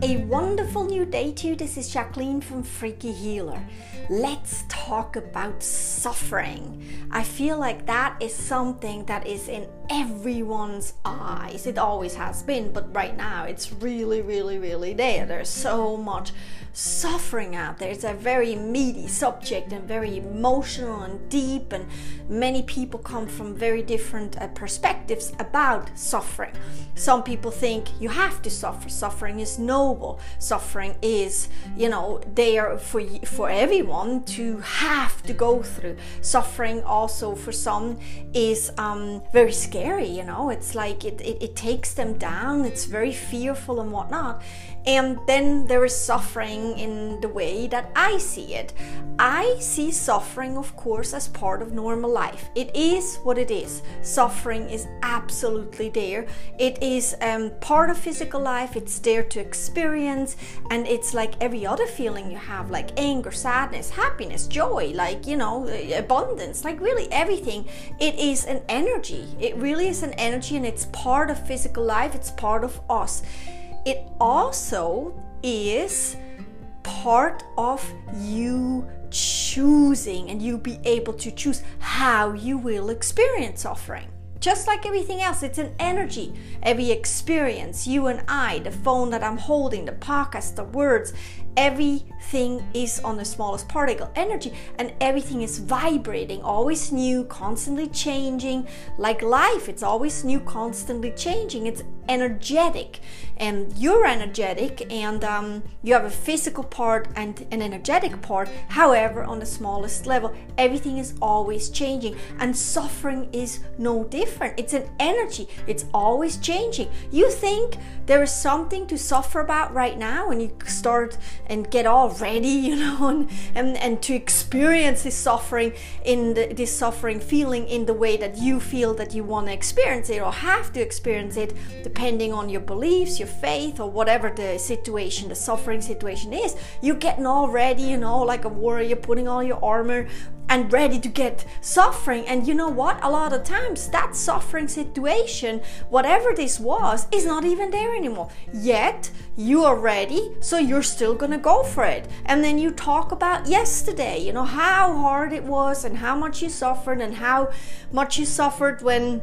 A wonderful new day to you. This is Jacqueline from Freaky Healer. Let's talk about suffering. I feel like that is something that is in everyone's eyes. It always has been, but right now it's really, really, really there. There's so much suffering out there. It's a very meaty subject and very emotional and deep, and many people come from very different uh, perspectives about suffering. Some people think you have to suffer. Suffering is noble. Suffering is, you know, there for for everyone to have to go through. Suffering also for some is um, very scary. You know, it's like it, it it takes them down. It's very fearful and whatnot. And then there is suffering in the way that I see it. I see suffering, of course, as part of normal life. It is what it is. Suffering is absolutely there. It is um, part of physical life, it's there to experience, and it's like every other feeling you have, like anger, sadness, happiness, joy, like, you know, abundance, like really everything. It is an energy. It really is an energy, and it's part of physical life, it's part of us it also is part of you choosing and you be able to choose how you will experience suffering. Just like everything else, it's an energy. Every experience, you and I, the phone that I'm holding, the podcast, the words, everything is on the smallest particle energy and everything is vibrating, always new, constantly changing. Like life, it's always new, constantly changing. It's energetic and you're energetic and um, you have a physical part and an energetic part. However, on the smallest level, everything is always changing and suffering is no different. It's an energy, it's always changing. You think there is something to suffer about right now when you start and get all ready, you know, and, and, and to experience this suffering in the, this suffering feeling in the way that you feel that you want to experience it or have to experience it, depending on your beliefs, your faith, or whatever the situation, the suffering situation is. You're getting all ready, you know, like a warrior, putting all your armor, and ready to get suffering. And you know what? A lot of times that suffering situation, whatever this was, is not even there anymore. Yet you are ready, so you're still gonna go for it. And then you talk about yesterday, you know, how hard it was and how much you suffered and how much you suffered when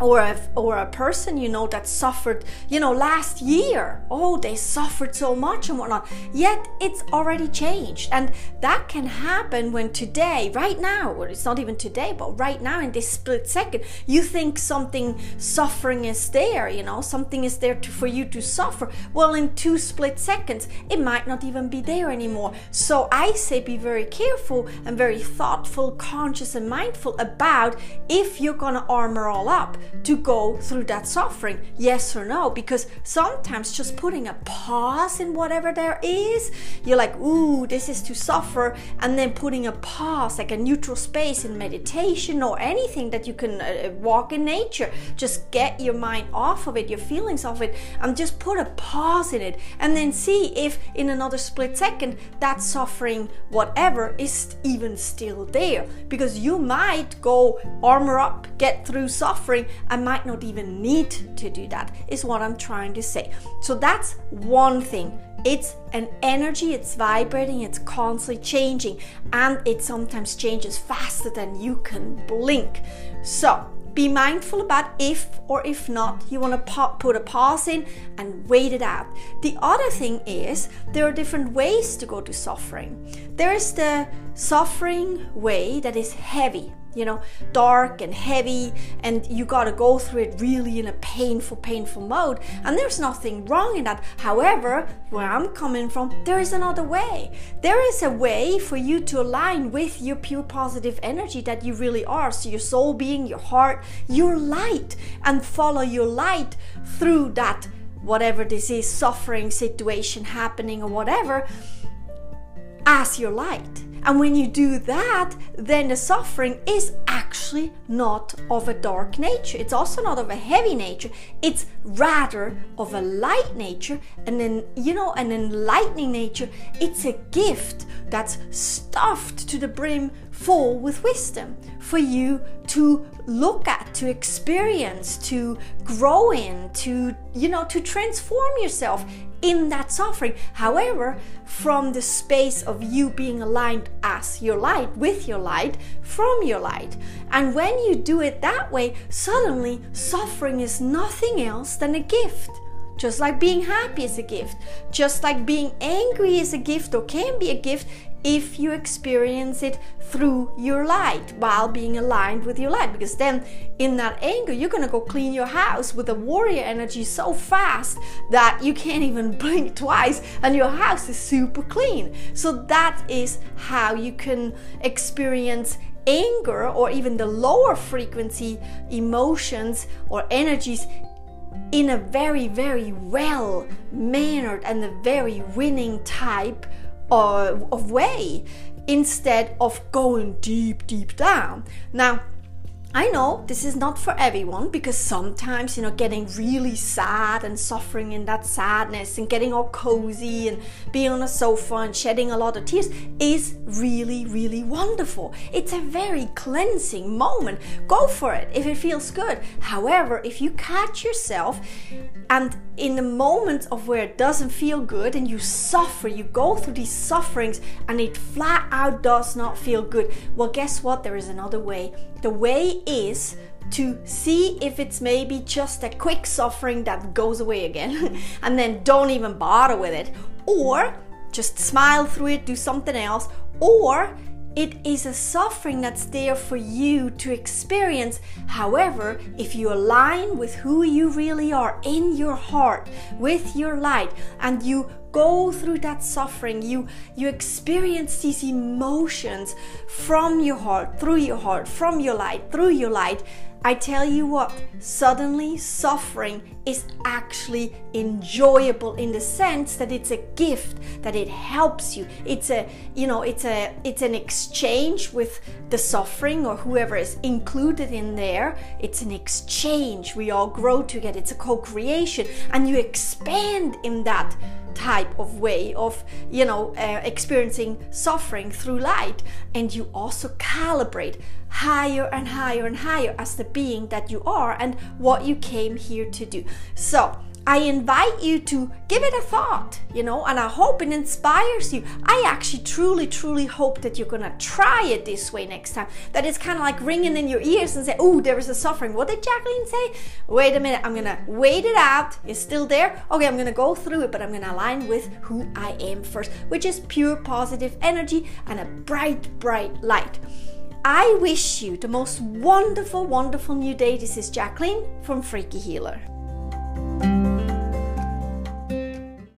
or a, or a person you know that suffered you know last year. Oh they suffered so much and whatnot. Yet it's already changed. And that can happen when today right now or it's not even today but right now in this split second you think something suffering is there you know something is there to, for you to suffer. Well in two split seconds it might not even be there anymore. So i say be very careful and very thoughtful conscious and mindful about if you're gonna armor all up to go through that suffering? Yes or no? Because sometimes just putting a pause in whatever there is, you're like, ooh, this is to suffer, and then putting a pause, like a neutral space in meditation or anything that you can uh, walk in nature, just get your mind off of it, your feelings off it, and just put a pause in it, and then see if in another split second that suffering, whatever, is even still there. Because you might go armor up, get through suffering, I might not even need to do that, is what I'm trying to say. So that's one thing. It's an energy, it's vibrating, it's constantly changing, and it sometimes changes faster than you can blink. So, be mindful about if or if not you want to put a pause in and wait it out. The other thing is there are different ways to go to suffering. There is the suffering way that is heavy, you know, dark and heavy, and you got to go through it really in a painful, painful mode. And there's nothing wrong in that. However, where I'm coming from, there is another way. There is a way for you to align with your pure positive energy that you really are. So, your soul being, your heart, your light, and follow your light through that, whatever this is, suffering situation happening or whatever, as your light and when you do that, then the suffering is actually not of a dark nature. It's also not of a heavy nature. It's rather of a light nature. And then, you know, an enlightening nature. It's a gift that's stuffed to the brim full with wisdom for you to look at, to experience, to grow in, to, you know, to transform yourself in that suffering. However, from the space of you being aligned as your light, with your light, from your light. And when you do it that way, suddenly suffering is nothing else than a gift. Just like being happy is a gift, just like being angry is a gift or can be a gift, if you experience it through your light while being aligned with your light. Because then in that anger you're going to go clean your house with a warrior energy so fast that you can't even blink twice and your house is super clean. So that is how you can experience anger or even the lower frequency emotions or energies in a very very well mannered and a very winning type of, way instead of going deep, deep down. Now, I know this is not for everyone because sometimes, you know, getting really sad and suffering in that sadness and getting all cozy and being on a sofa and shedding a lot of tears is really, really wonderful. It's a very cleansing moment. Go for it if it feels good. However, if you catch yourself and in the moment of where it doesn't feel good and you suffer, you go through these sufferings and it flat out does not feel good, well, guess what? There is another way the way is to see if it's maybe just a quick suffering that goes away again and then don't even bother with it, or just smile through it, do something else, or it is a suffering that's there for you to experience. However, if you align with who you really are in your heart, with your light, and you go through that suffering you you experience these emotions from your heart through your heart from your light through your light I tell you what, suddenly suffering is actually enjoyable in the sense that it's a gift, that it helps you. It's a, you know, it's a it's an exchange with the suffering or whoever is included in there. It's an exchange. We all grow together. It's a co-creation and you expand in that type of way of you know uh, experiencing suffering through light. And you also calibrate higher and higher and higher as the being that you are and what you came here to do. So I invite you to give it a thought, you know, and I hope it inspires you. I actually truly, truly hope that you're gonna try it this way next time. That it's kind of like ringing in your ears and say, Oh, there is a suffering. What did Jacqueline say? Wait a minute, I'm gonna wait it out. It's still there. Okay, I'm gonna go through it, but I'm gonna align with who I am first, which is pure positive energy and a bright, bright light. I wish you the most wonderful, wonderful new day. This is Jacqueline from Freaky Healer.